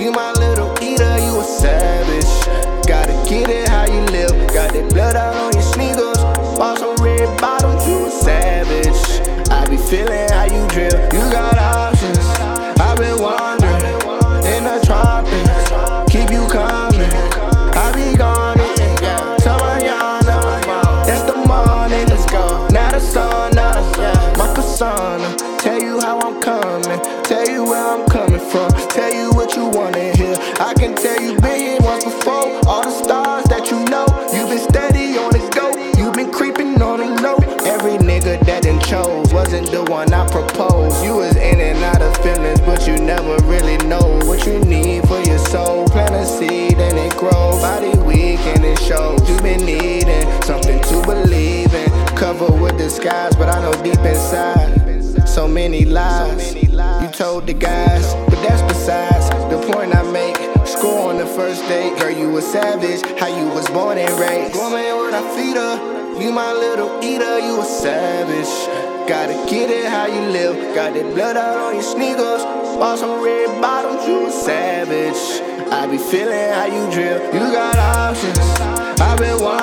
You my little eater, you a savage. Gotta get it how you live. Got that blood out on your sneakers. Bought some red bottoms, you a savage. I be feeling how you drill. You got options. I've been wandering in the tropics. Keep you coming. I be gone. That's the morning. Now the sun up. My persona. Tell you how I'm coming. Tell you where I'm coming. I propose. You was in and out of feelings, but you never really know what you need for your soul. Plant a seed and it grows. Body weak and it shows. You been needing something to believe in. Covered with disguise, but I know deep inside. So many lies. You told the guys, but that's besides the point I make. Score on the first date, girl, you a savage. How you was born and raised. Woman, what I feed her. You my little eater, you a savage. Gotta get it how you live. Got that blood out on your sneakers. Bought some red bottoms, you a savage. I be feeling how you drill. You got options. I've been wondering,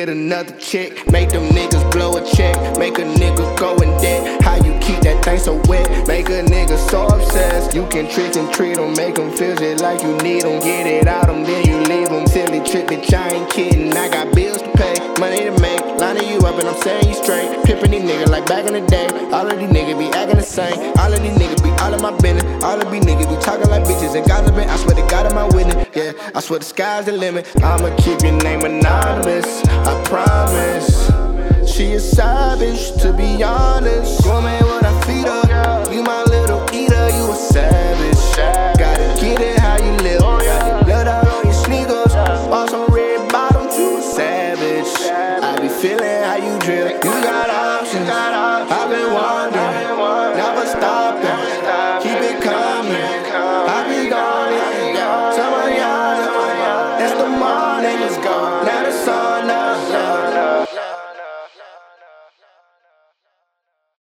get another check. Make them niggas blow a check. Make a nigga go in debt. How you keep that thing so wet? Make a nigga so obsessed. You can trick and treat them, make them feel just like you need them. Get it out them, then you leave them. Silly trick, bitch, I ain't kidding. I got bills to pay, money to make. Lining you up and I'm saying you straight. Pimpin' these niggas like back in the day. All of these niggas be acting the same. All of these niggas all of my business. All of these niggas be talking like bitches and gossiping. I swear to God, I'm my witness. Yeah, I swear the sky's the limit. I'ma keep your name anonymous. I promise. She is savage, to be honest. Woman,